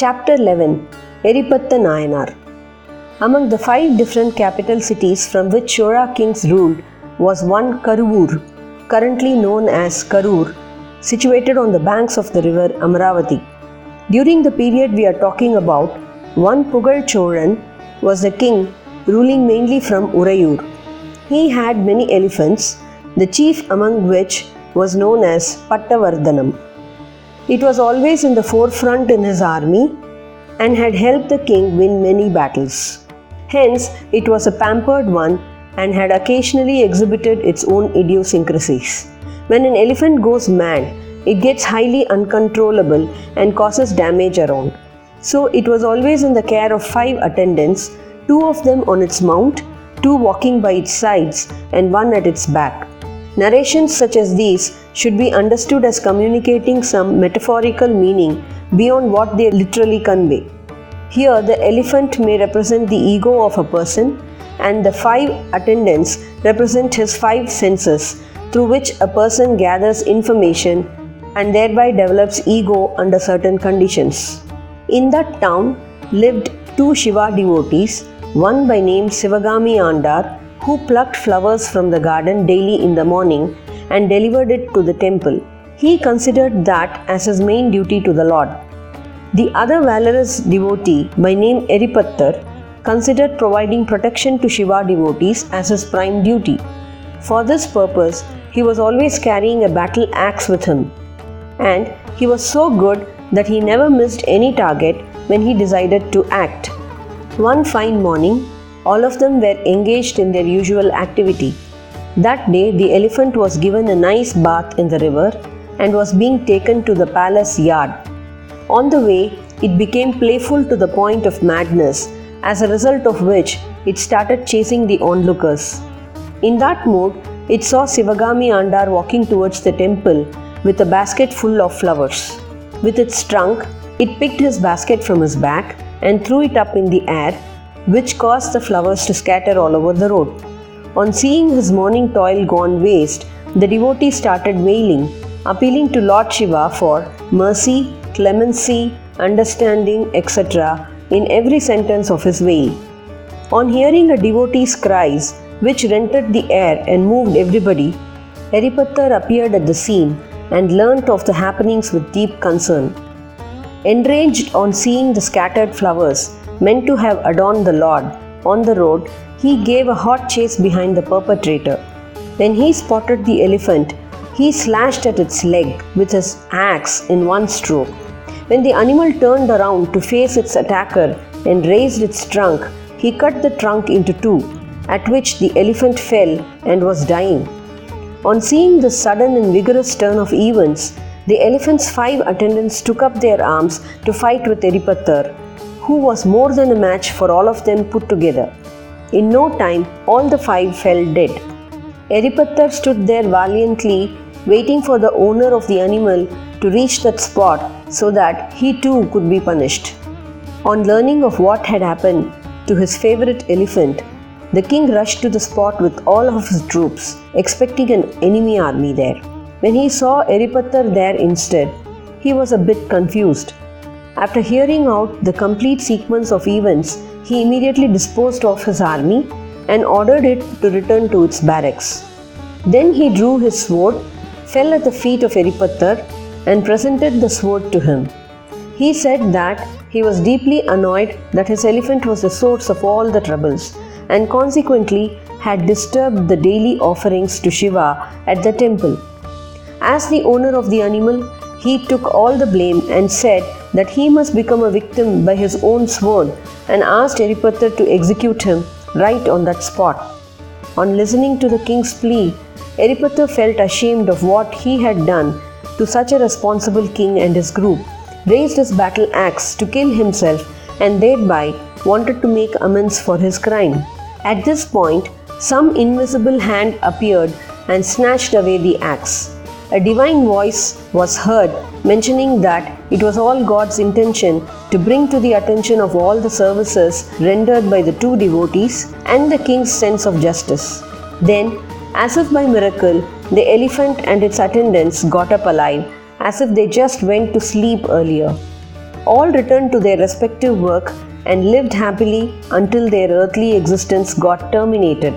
Chapter 11 Eripatta Nayanar Among the five different capital cities from which Chola kings ruled was one Karuvur, currently known as Karur, situated on the banks of the river Amaravati. During the period we are talking about, one Pugal Cholan was the king ruling mainly from Urayur. He had many elephants, the chief among which was known as Pattavardhanam. It was always in the forefront in his army and had helped the king win many battles. Hence, it was a pampered one and had occasionally exhibited its own idiosyncrasies. When an elephant goes mad, it gets highly uncontrollable and causes damage around. So, it was always in the care of five attendants, two of them on its mount, two walking by its sides, and one at its back. Narrations such as these should be understood as communicating some metaphorical meaning beyond what they literally convey. Here, the elephant may represent the ego of a person, and the five attendants represent his five senses through which a person gathers information and thereby develops ego under certain conditions. In that town lived two Shiva devotees, one by name Sivagami Andar who plucked flowers from the garden daily in the morning and delivered it to the temple. He considered that as his main duty to the Lord. The other valorous devotee, by name Eripattar, considered providing protection to Shiva devotees as his prime duty. For this purpose, he was always carrying a battle axe with him. And he was so good that he never missed any target when he decided to act. One fine morning, all of them were engaged in their usual activity. That day, the elephant was given a nice bath in the river and was being taken to the palace yard. On the way, it became playful to the point of madness, as a result of which it started chasing the onlookers. In that mood, it saw Sivagami Andar walking towards the temple with a basket full of flowers. With its trunk, it picked his basket from his back and threw it up in the air which caused the flowers to scatter all over the road. On seeing his morning toil gone waste, the devotee started wailing, appealing to Lord Shiva for mercy, clemency, understanding, etc. in every sentence of his wail. On hearing a devotee's cries, which rented the air and moved everybody, Eripattar appeared at the scene and learnt of the happenings with deep concern. Enraged on seeing the scattered flowers, meant to have adorned the Lord, on the road, he gave a hot chase behind the perpetrator. When he spotted the elephant, he slashed at its leg with his axe in one stroke. When the animal turned around to face its attacker and raised its trunk, he cut the trunk into two, at which the elephant fell and was dying. On seeing this sudden and vigorous turn of events, the elephant's five attendants took up their arms to fight with Eripattar, who was more than a match for all of them put together. In no time, all the five fell dead. Eripattar stood there valiantly, waiting for the owner of the animal to reach that spot so that he too could be punished. On learning of what had happened to his favorite elephant, the king rushed to the spot with all of his troops, expecting an enemy army there. When he saw Eripattar there instead, he was a bit confused after hearing out the complete sequence of events, he immediately disposed of his army and ordered it to return to its barracks. Then he drew his sword, fell at the feet of Eripattar, and presented the sword to him. He said that he was deeply annoyed that his elephant was the source of all the troubles and consequently had disturbed the daily offerings to Shiva at the temple. As the owner of the animal, he took all the blame and said that he must become a victim by his own sword and asked Eripattar to execute him right on that spot. On listening to the king's plea, Eripattar felt ashamed of what he had done to such a responsible king and his group, raised his battle axe to kill himself, and thereby wanted to make amends for his crime. At this point, some invisible hand appeared and snatched away the axe a divine voice was heard mentioning that it was all God's intention to bring to the attention of all the services rendered by the two devotees and the king's sense of justice. Then, as if by miracle, the elephant and its attendants got up alive, as if they just went to sleep earlier. all returned to their respective work and lived happily until their earthly existence got terminated.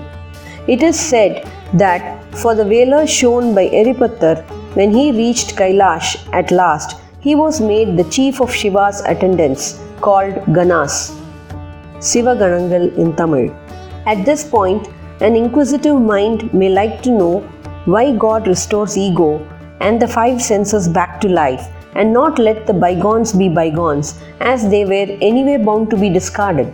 It is said that for the valor shown by Eripattar when he reached Kailash at last, he was made the chief of Shiva's attendants called Ganas. Sivaganangal in Tamil. At this point, an inquisitive mind may like to know why God restores ego and the five senses back to life and not let the bygones be bygones as they were anyway bound to be discarded.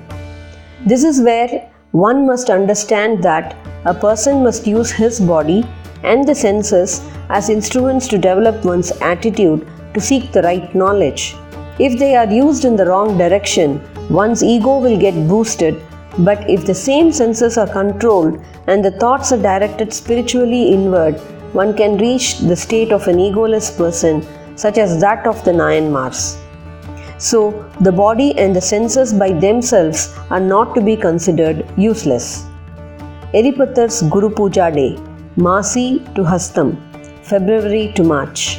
This is where one must understand that a person must use his body and the senses as instruments to develop one's attitude to seek the right knowledge. If they are used in the wrong direction, one's ego will get boosted, but if the same senses are controlled and the thoughts are directed spiritually inward, one can reach the state of an egoless person, such as that of the Nayanmars. So, the body and the senses by themselves are not to be considered useless. Eripattar's Guru Puja Day, Masi to Hastam, February to March.